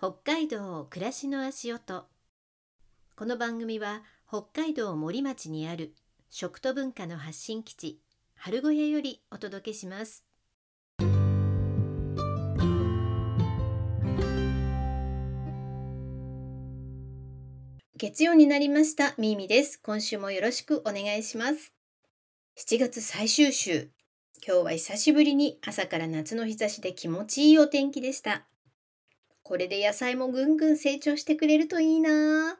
北海道暮らしの足音。この番組は北海道森町にある食と文化の発信基地春小屋よりお届けします。月曜になりましたみーみです。今週もよろしくお願いします。7月最終週。今日は久しぶりに朝から夏の日差しで気持ちいいお天気でした。これで野菜もぐんぐん成長してくれるといいな。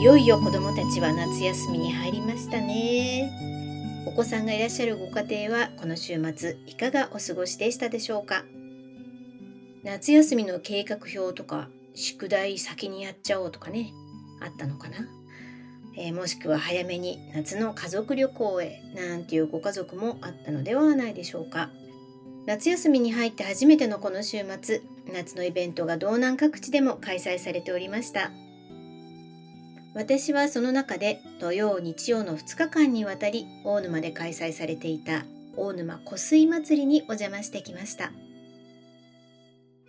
いよいよ子供たちは夏休みに入りましたね。お子さんがいらっしゃるご家庭はこの週末いかがお過ごしでしたでしょうか夏休みの計画表とか宿題先にやっちゃおうとかねあったのかな？えー、もしくは早めに夏の家族旅行へなんていうご家族もあったのではないでしょうか。夏休みに入って初めてのこの週末夏のイベントが道南各地でも開催されておりました。私はその中で土曜日曜の2日間にわたり大沼で開催されていた大沼湖水祭りにお邪魔してきました。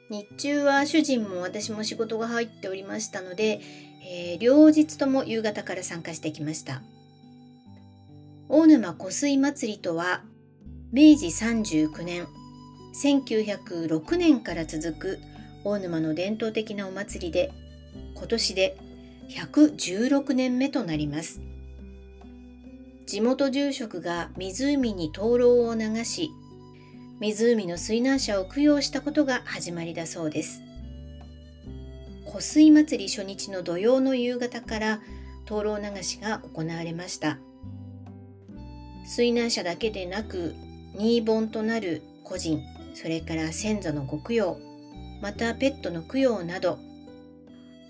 日中は主人も私も仕事が入っておりましたのでえー、両日とも夕方から参加してきました。大沼湖水祭りとは明治39年1906年から続く大沼の伝統的なお祭りで今年で116年目となります。地元住職が湖に灯籠を流し湖の水難者を供養したことが始まりだそうです。湖水祭り初日の土曜の夕方から灯籠流しが行われました。水難者だけでなく新盆となる個人それから先祖のご供養またペットの供養など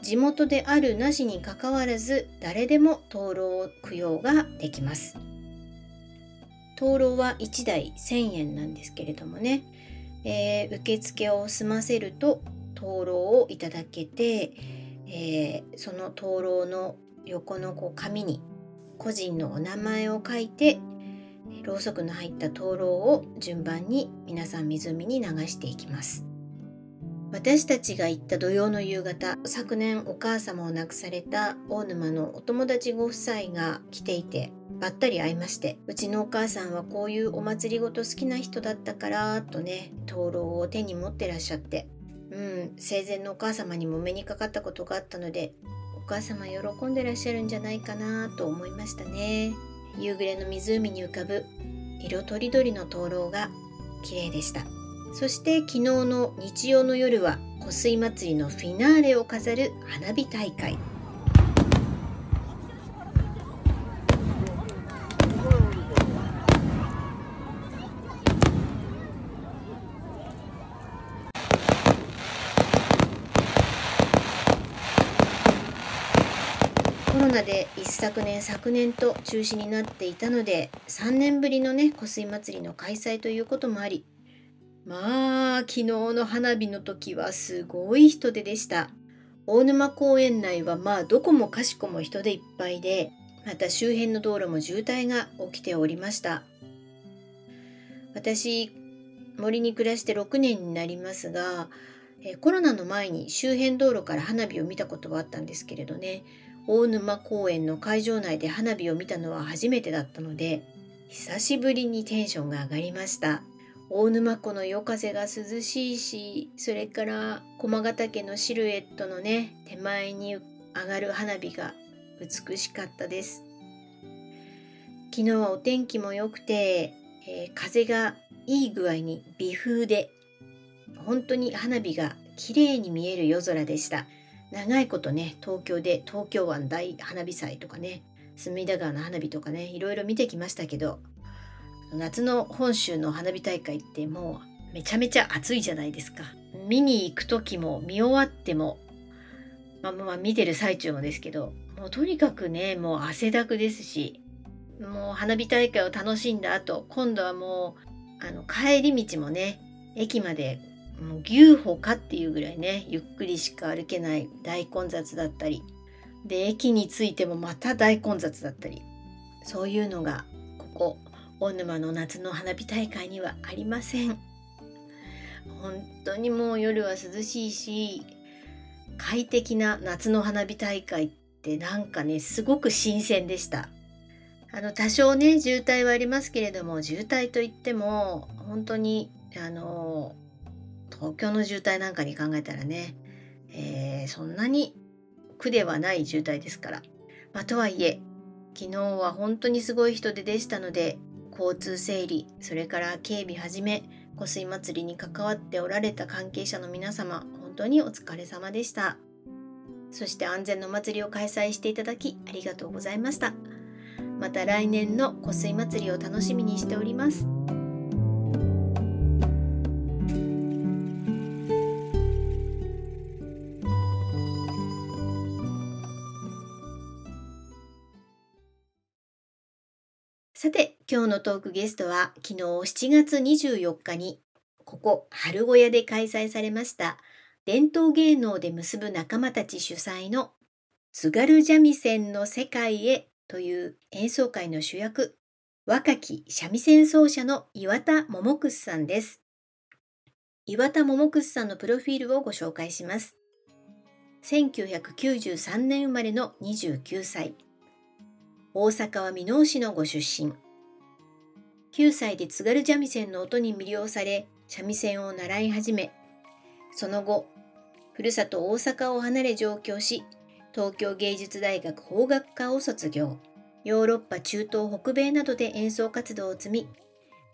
地元であるなしにかかわらず誰でも灯籠供養ができます。灯籠は1台1000円なんですけれどもね、えー、受付を済ませると灯籠をいただけて、えー、その灯籠の横のこう紙に個人のお名前を書いてろうそくの入った灯籠を順番に皆さん湖に流していきます。私たちが行った土曜の夕方昨年お母様を亡くされた大沼のお友達ご夫妻が来ていてばったり会いましてうちのお母さんはこういうお祭りごと好きな人だったからとね灯籠を手に持ってらっしゃってうん、生前のお母様にも目にかかったことがあったのでお母様喜んでらっしゃるんじゃないかなと思いましたね。夕暮れの湖に浮かぶ色とりどりの灯籠が綺麗でした。そして昨日の日曜の夜は湖水祭りのフィナーレを飾る花火大会。昨年昨年と中止になっていたので3年ぶりのね湖水祭りの開催ということもありまあ昨日の花火の時はすごい人出でした。大沼公園内はまあどこもかしこも人でいっぱいでまた周辺の道路も渋滞が起きておりました。私森に暮らして6年になりますがコロナの前に周辺道路から花火を見たことはあったんですけれどね。大沼公園の会場内で花火を見たのは初めてだったので久しぶりにテンションが上がりました。大沼湖の夜風が涼しいしそれから駒ヶ岳のシルエットのね手前に上がる花火が美しかったです。昨日はお天気も良くて、えー、風がいい具合に微風で本当に花火が綺麗に見える夜空でした。長いことね東京で東京湾大花火祭とかね隅田川の花火とかねいろいろ見てきましたけど夏の本州の花火大会ってもうめちゃめちゃ暑いじゃないですか。見に行く時も見終わってもまあまあ見てる最中もですけどもうとにかくねもう汗だくですしもう花火大会を楽しんだ後今度はもうあの帰り道もね駅まで牛歩かっていうぐらいねゆっくりしか歩けない大混雑だったり。で駅に着いてもまた大混雑だったり。そういうのがここ大沼の夏の花火大会にはありません。本当にもう夜は涼しいし快適な夏の花火大会ってなんかねすごく新鮮でした。あの多少ね渋滞はありますけれども渋滞といっても本当にあの東京の渋滞なんかに考えたらね、えー、そんなに苦ではない渋滞ですから。まあ、とはいえ昨日は本当にすごい人手でしたので交通整理それから警備はじめ湖水祭りに関わっておられた関係者の皆様本当にお疲れ様でした。そして安全の祭りを開催していただきありがとうございました。また来年の湖水祭りを楽しみにしております。さて、今日のトークゲストは昨日7月24日にここ春小屋で開催されました伝統芸能で結ぶ仲間たち主催の津軽三味線の世界へという演奏会の主役若き三味線奏者の岩田桃楠さんです。岩田桃楠さんのプロフィールをご紹介します。1993年生まれの29歳。大阪は箕面市のご出身。9歳で津軽三味線の音に魅了され、三味線を習い始め、その後、ふるさと大阪を離れ上京し、東京芸術大学法学科を卒業。ヨーロッパ中東北米などで演奏活動を積み、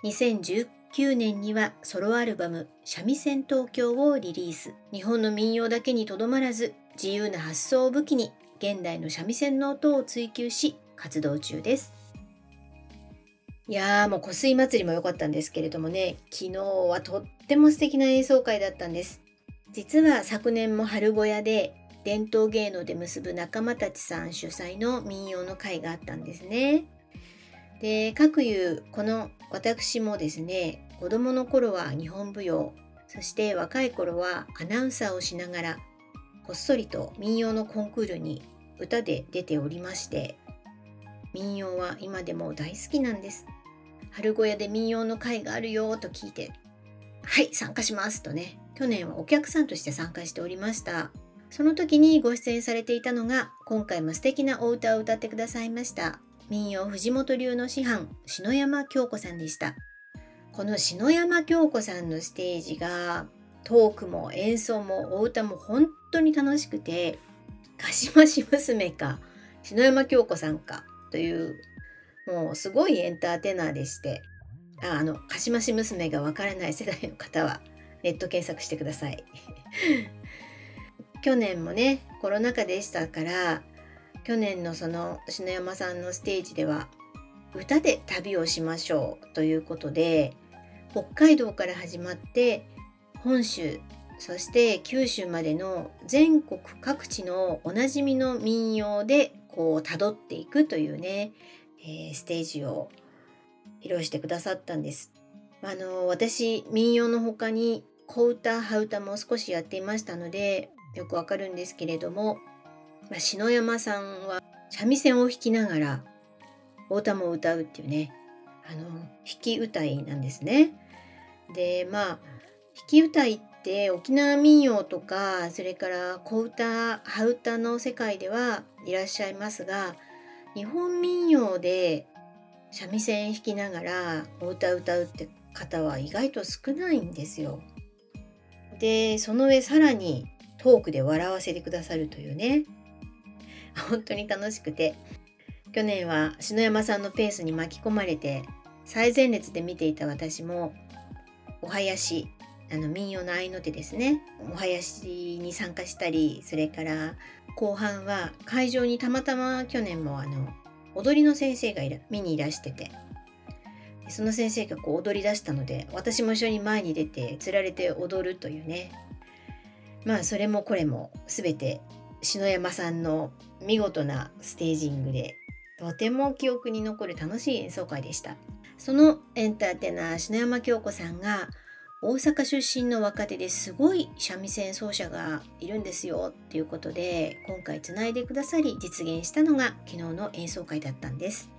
2019年にはソロアルバム「三味線東京」をリリース日本の民謡だけにとどまらず自由な発想を武器に現代の三味線の音を追求し活動中です。いやーもう湖水祭りも良かったんですけれどもね、昨日はとっても素敵な演奏会だったんです。実は昨年も春小屋で伝統芸能で結ぶ仲間たちさん主催の民謡の会があったんですね。で、各有この私もですね、子供の頃は日本舞踊、そして若い頃はアナウンサーをしながらこっそりと民謡のコンクールに歌で出ておりまして民謡は今でも大好きなんです。春小屋で民謡の会があるよと聞いて、はい、参加しますとね、去年はお客さんとして参加しておりました。その時にご出演されていたのが、今回も素敵なお歌を歌ってくださいました。民謡藤本流の師範、篠山京子さんでした。この篠山京子さんのステージが、トークも演奏もお歌も本当に楽しくて、かしまし娘か、篠山京子さんか、というもうすごいエンターテイナーでしてああのかしまし娘がわからない世代の方はネット検索してください。去年もねコロナ禍でしたから去年のその篠山さんのステージでは歌で旅をしましょうということで北海道から始まって本州そして九州までの全国各地のおなじみの民謡でこう辿っていくというね、えー、ステージを披露してくださったんです。あの私民謡の他に小歌羽歌も少しやっていましたのでよくわかるんですけれども、まあ、篠山さんは三味線を弾きながらお歌も歌うっていうねあの弾き歌いなんですね。でまあ弾き歌いって沖縄民謡とかそれから小唄羽歌の世界ではいらっしゃいますが日本民謡で三味線弾きながらお歌歌うって方は意外と少ないんですよ。でその上さらにトークで笑わせてくださるというね本当に楽しくて去年は篠山さんのペースに巻き込まれて最前列で見ていた私もお囃子あの民謡の合いの手ですね。お囃子に参加したりそれから後半は会場にたまたま去年もあの踊りの先生がいら見にいらしてて。その先生がこう踊り出したので私も一緒に前に出てつられて踊るというね。まあそれもこれも全て篠山さんの見事なステージングでとても記憶に残る楽しい演奏会でした。そのエンターテイナー篠山京子さんが大阪出身の若手ですごい三味線奏者がいるんですよっていうことで今回つないでくださり実現したのが昨日の演奏会だったんです。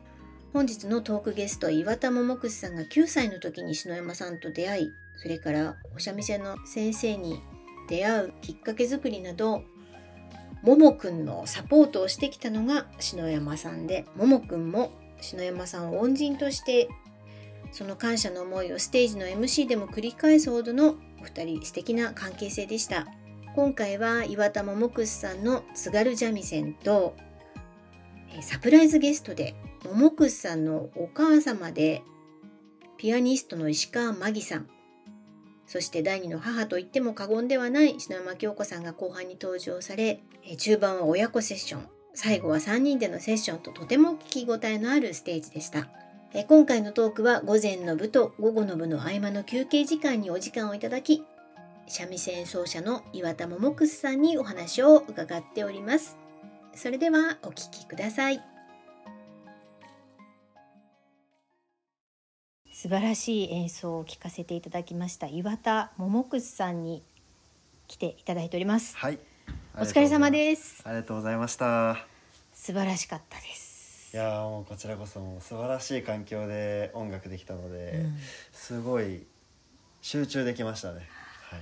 本日のトークゲスト岩田桃串さんが9歳の時に篠山さんと出会いそれからお三味線の先生に出会うきっかけ作りなどももくんのサポートをしてきたのが篠山さんでももくんも篠山さんを恩人としてその感謝の思いをステージの MC でも繰り返すほどのお二人素敵な関係性でした。今回は岩田桃串さんの津軽三味線とサプライズゲストで桃串さんのお母様でピアニストの石川真紀さん。そして第二の母と言っても過言ではない篠山京子さんが後半に登場され中盤は親子セッション。最後は3人でのセッションととても聞き応えのあるステージでした。今回のトークは午前の部と午後の部の合間の休憩時間にお時間をいただき三味線奏者の岩田桃楠さんにお話を伺っております。それではお聞きください。素晴らしい演奏を聞かせていただきました岩田桃楠さんに来ていただいております。はい。お疲れ様です。ありがとうございました。素晴らしかったですいやもうこちらこそもう素晴らしい環境で音楽できたので、うん。すごい集中できましたね。はい。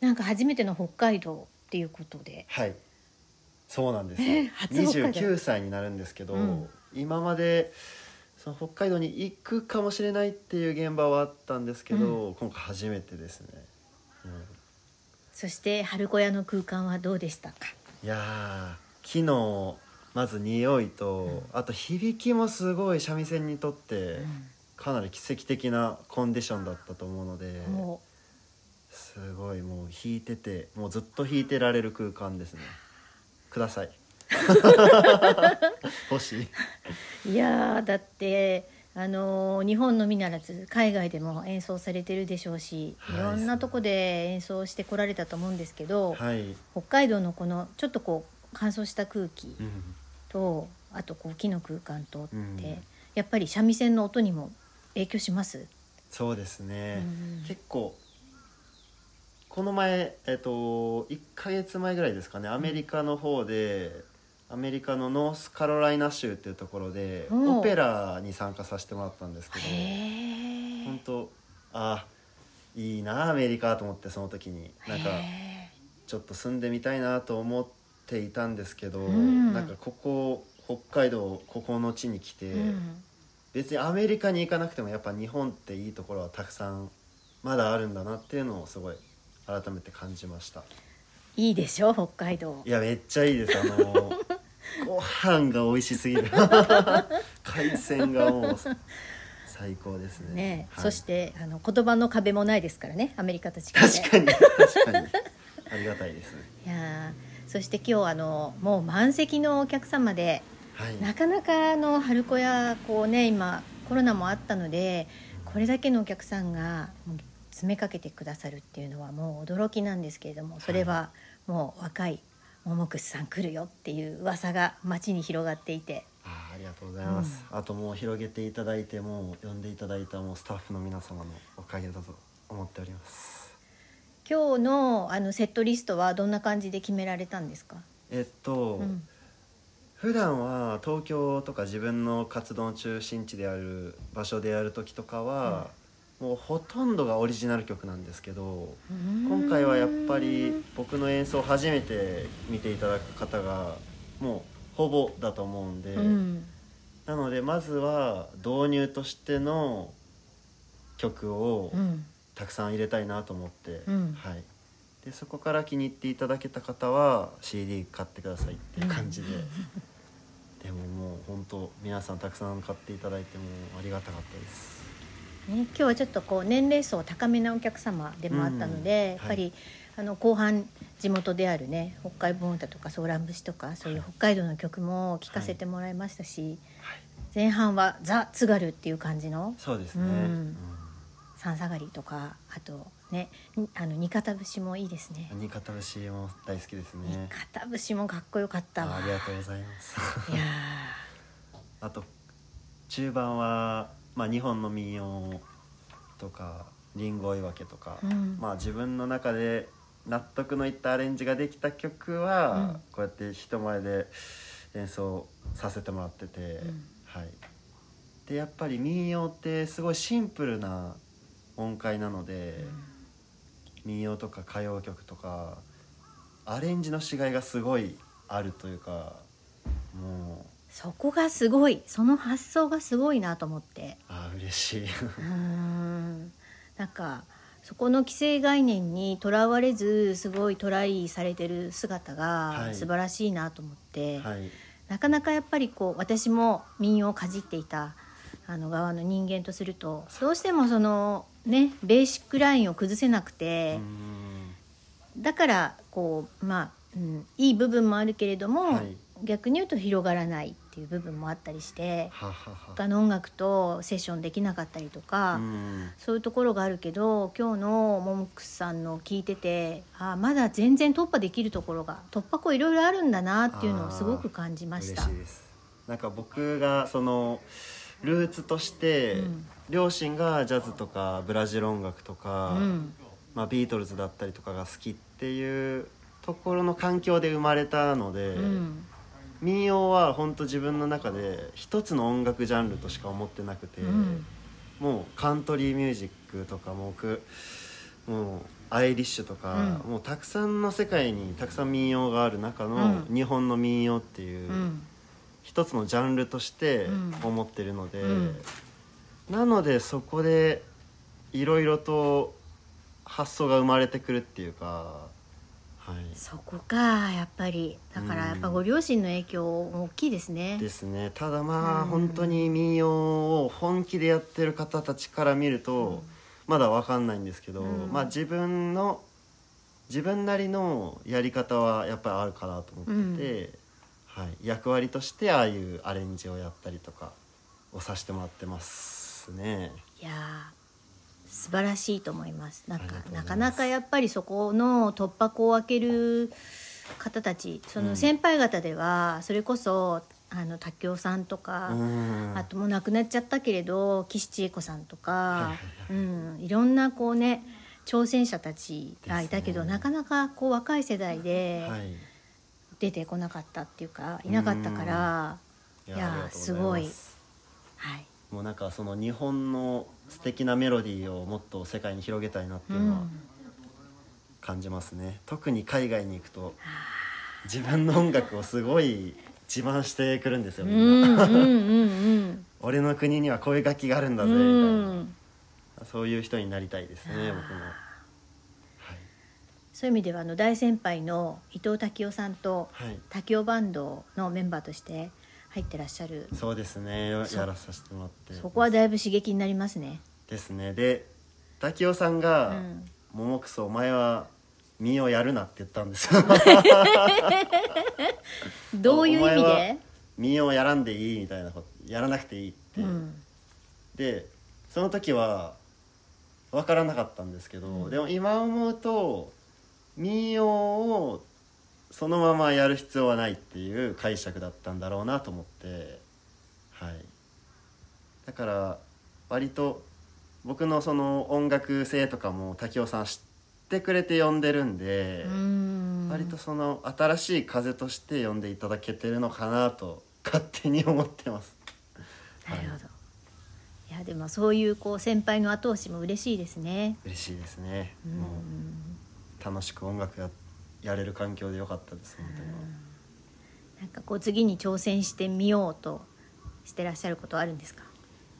なんか初めての北海道っていうことで。はい。そうなんです。えよ初北海道。29歳になるんですけど、うん。今までその北海道に行くかもしれないっていう現場はあったんですけど、今回初めてですね、うん。そして春小屋の空間はどうでしたか？いやー木のまず匂いと、あと響きもすごい三味線にとってかなり奇跡的なコンディションだったと思うので、もすごいもう弾いててもうずっと弾いてられる空間ですね。ください。欲しい。ういやーだってあのー日本のみならず海外でも演奏されてるでしょうし、はい。い、ろんなとこで演奏してこられたと思うんですけど、はい、北海道のこのちょっとこう乾燥した空気うんとあとこう木の空間とって、うん。やっぱり三味線の音にも影響します、そうですね、うん結構この前えっと1ヶ月前ぐらいですかねアメリカの方で、アメリカのノースカロライナ州っていうところでオペラに参加させてもらったんですけどへ本当あいいなアメリカと思ってその時に。なんかへちょっと住んでみたいなと思っていたんですけど、うん。なんかここ北海道ここの地に来て、ーうん。別にアメリカに行かなくてもやっぱ日本っていいところはたくさんまだあるんだなっていうのをすごい改めて感じました。いいでしょ北海道。いやめっちゃいいです。あの ご飯が美味しすぎる。海鮮がもう最高ですね。ね、はい。そしてあの言葉の壁もないですからねアメリカと違って。確かに確かに。ありがたいです。いやーそして今日あのもう満席のお客様ではい。なかなかあの春子屋こうね今コロナもあったのでこれだけのお客さんが詰めかけてくださるっていうのはもう驚きなんですけれどもそれはもう若い桃串さん来るよっていう噂が街に広がっていて。あーありがとうございます、あともう広げていただいてもう呼んでいただいたもうスタッフの皆様のおかげだと思っております今日のあのセットリストはどんな感じで決められたんですか、えっと、うん。普段は東京とか自分の活動の中心地である場所でやる時とかは、もうほとんどがオリジナル曲なんですけど今回はやっぱり僕の演奏を初めて見ていただく方がもうほぼだと思うんで、うん。なのでまずは導入としての曲をうんたくさん入れたいなと思って、うん。はい、でそこから気に入っていただけた方は CD 買ってくださいっていう感じで、でももう本当皆さんたくさん買っていただいてもうありがたかったです。ね、今日はちょっとこう年齢層高めなお客様でもあったので、うん。やっぱり、あの後半地元であるね北海盆歌とかソーラン節とかそういう北海道の曲も聴かせてもらいましたし、はい。前半はザ・津軽っていう感じのそうですね、うん。うん三下がりとかあとねにあの二方節もいいですね。新潟節も大好きです二ね方節もかっこよかったわ。あありがとうございます。いや あと中盤は、まあ、日本の民謡とかりんご追分けとか、ーうん。まあ自分の中で納得のいったアレンジができた曲は、うん。こうやって人前で演奏させてもらってて、うん。はい。でやっぱり民謡ってすごいシンプルな音階なので、民謡とか歌謡曲とかアレンジのしがいがすごいあるというかもう。そこがすごいその発想がすごいなと思って。あー嬉しい。うん。なんかそこの既成概念にとらわれずすごいトライされてる姿はい。が素晴らしいなと思って、はい。なかなかやっぱりこう私も民謡をかじっていたあの側の人間とするとどうしてもそのねベーシックラインを崩せなくてう、ん。だからこうまあ、うん、いい部分もあるけれども、はい。逆に言うと広がらないっていう部分もあったりして他の音楽とセッションできなかったりとか、うん。そういうところがあるけど今日のモモックスさんの聞いててあまだ全然突破できるところが突破口いろいろあるんだなっていうのをすごく感じました。嬉しい。です。なんか僕がそのルーツとして、うん。両親がジャズとかブラジル音楽とか、うん。まあ、ビートルズだったりとかが好きっていうところの環境で生まれたので、うん。民謡は本当自分の中で一つの音楽ジャンルとしか思ってなくて、うん。もうカントリーミュージックとかも僕もうアイリッシュとか、うん。もうたくさんの世界にたくさん民謡がある中のうん。日本の民謡っていう、うん一つのジャンルとしてうん。思ってるので、うん。なのでそこでいろいろと発想が生まれてくるっていうか、はい、そこかやっぱり。だからやっぱご両親の影響大きいですね。ですね。ただまあ、うん。本当に民謡を本気でやってる方たちから見ると、まだ分かんないんですけど、うん。まあ自分の自分なりのやり方はやっぱりあるかなと思ってて、はい、役割としてああいうアレンジをやったりとかをさせてもらってますね。いやー素晴らしいと思います。なんかなかなかやっぱりそこの突破口を開ける方たちそうん。の先輩方ではそれこそあの竹雄さんとか、うん。あともう亡くなっちゃったけれど岸千恵子さんとか、うん、いろんなこうね挑戦者たちがいたけど、ね。なかなかこう若い世代ではい、出てこなかったっていうかいなかったから、いやす。すごい。はい。もうなんかその日本の素敵なメロディーをもっと世界に広げたいなっていうのはうん。感じますね、特に海外に行くと自分の音楽をすごい自慢してくるんですようみんな、んうんうん 俺の国にはこういう楽器があるんだぜうみたいな、ん。そういう人になりたいですね僕も、はい、そういう意味ではあの大先輩の伊藤滝雄さんとはい、滝雄バンドのメンバーとして入ってらっしゃるそうですね。やらさせてもらって。そこはだいぶ刺激になりますね。ですね。で滝雄さんうがん「桃くそお前は身をやるな」って言ったんですよ。どういう意味で？身をやらんでいいみたいなことやらなくていいって、うん。でその時は分からなかったんですけど、うん。でも今思うと民謡をそのままやる必要はないっていう解釈だったんだろうなと思ってはいだから割と僕のその音楽性とかも滝尾さん知ってくれて呼んでるんで、うん割とその新しい風として呼んでいただけてるのかなと勝手に思ってます。なるほど。いやでもそういうこう先輩の後押しも嬉しいですね。嬉しいですね、うん楽しく音楽ややれる環境でよかったです本当に、なんかこう次に挑戦してみようとしてらっしゃることはあるんですか？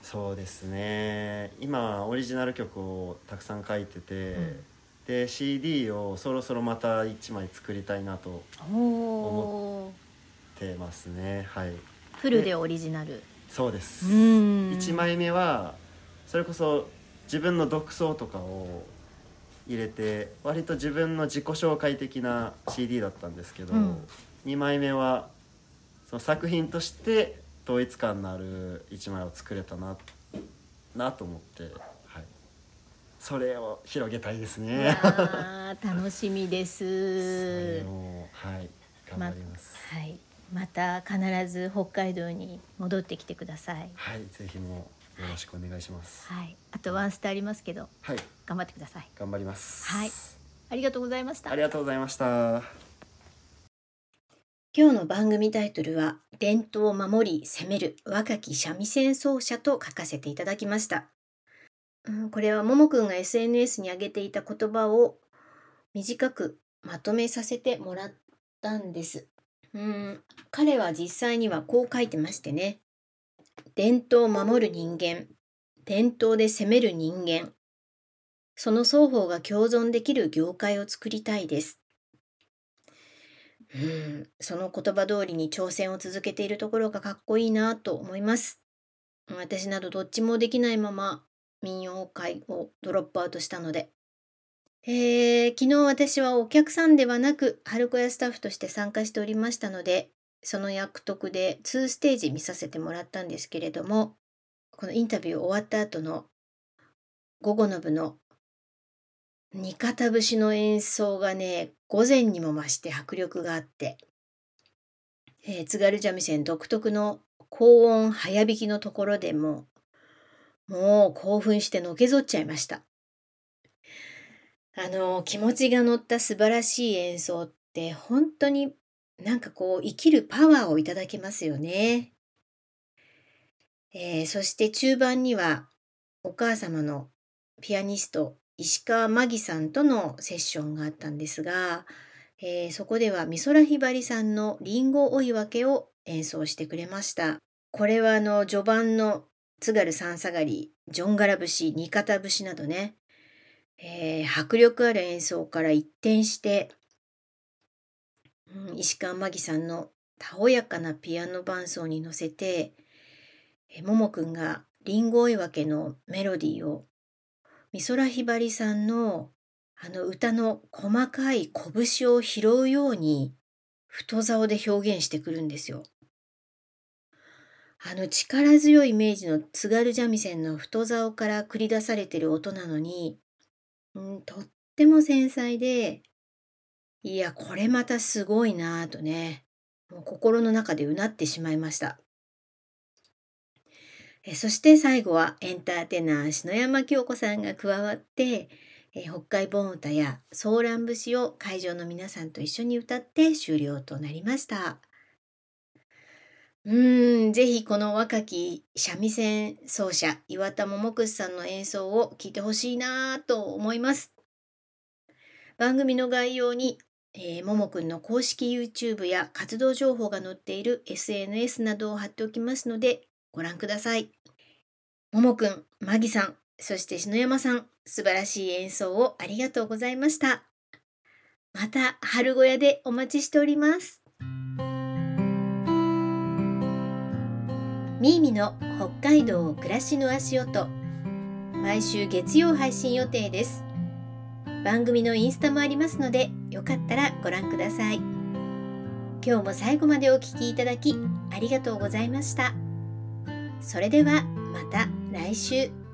そうですね。今オリジナル曲をたくさん書いてて、うん。で CD をそろそろまた1枚作りたいなと思ってますね。はい。フルでオリジナル？そうです、うん。1枚目はそれこそ自分の独奏とかを入れて割と自分の自己紹介的な CD だったんですけど、うん2枚目はその作品として統一感のある1枚を作れたななと思って、はい、それを広げたいですいね。楽しみでそすはい頑張ります、はい。また必ず北海道に戻ってきてください。はいぜひもうよろしくお願いしますはい。あとワンステありますけどはい頑張ってください。頑張りますはいありがとうございましたあ。りがとうございました今日の番組タイトルは伝統を守り攻める若き三味線奏者と書かせていただきました。うん、これはももくんが SNS に上げていた言葉を短くまとめさせてもらったんです。うん、彼は実際にはこう書いてましてね。伝統を守る人間、伝統で攻める人間、その双方が共存できる業界を作りたいです。うん、その言葉通りに挑戦を続けているところがかっこいいなと思います。私などどっちもできないまま民謡界をドロップアウトしたので。えー、昨日私はお客さんではなく春子屋スタッフとして参加しておりましたのでその役得で2ステージ見させてもらったんですけれどもこのインタビュー終わった後の午後の部の二方節の演奏がね午前にも増して迫力があって、えー、津軽三味線独特の高音早弾きのところでももう興奮してのけぞっちゃいました。あの気持ちが乗った素晴らしい演奏って本当になんかこう生きるパワーをいただけますよね。えー、そして中盤にはお母様のピアニスト石川真紀さんとのセッションがあったんですが、えー、そこでは美空ひばりさんのリンゴ追い分けを演奏してくれました。これはあの序盤の津軽三下がり、ジョンガラ節、二方節などね、えー、迫力ある演奏から一転して、石川真紀さんのたおやかなピアノ伴奏に乗せて、ももくんがリンゴ追い分けのメロディーを美空ひばりさんのあの歌の細かい拳を拾うように太竿で表現してくるんですよ。あの力強いイメージの津軽三味線の太竿から繰り出されてる音なのに、ん、とっても繊細で、いや、これまたすごいなぁとね、もう心の中でうなってしまいました。えそして最後はエンターテイナー篠山京子さんが加わって、え北海盆歌やソーラン節を会場の皆さんと一緒に歌って終了となりました。うーん、ぜひこの若き三味線奏者、岩田桃串さんの演奏を聴いてほしいなと思います。番組の概要に、えー、ももくんの公式 YouTube や活動情報が載っている SNS などを貼っておきますので、ご覧ください。ももくん、まぎさん、そして篠山さん、素晴らしい演奏をありがとうございました。また春小屋でお待ちしております。ミーミの北海道暮らしの足音毎週月曜配信予定です番組のインスタもありますのでよかったらご覧ください。今日も最後までお聴きいただきありがとうございました。それではまた来週。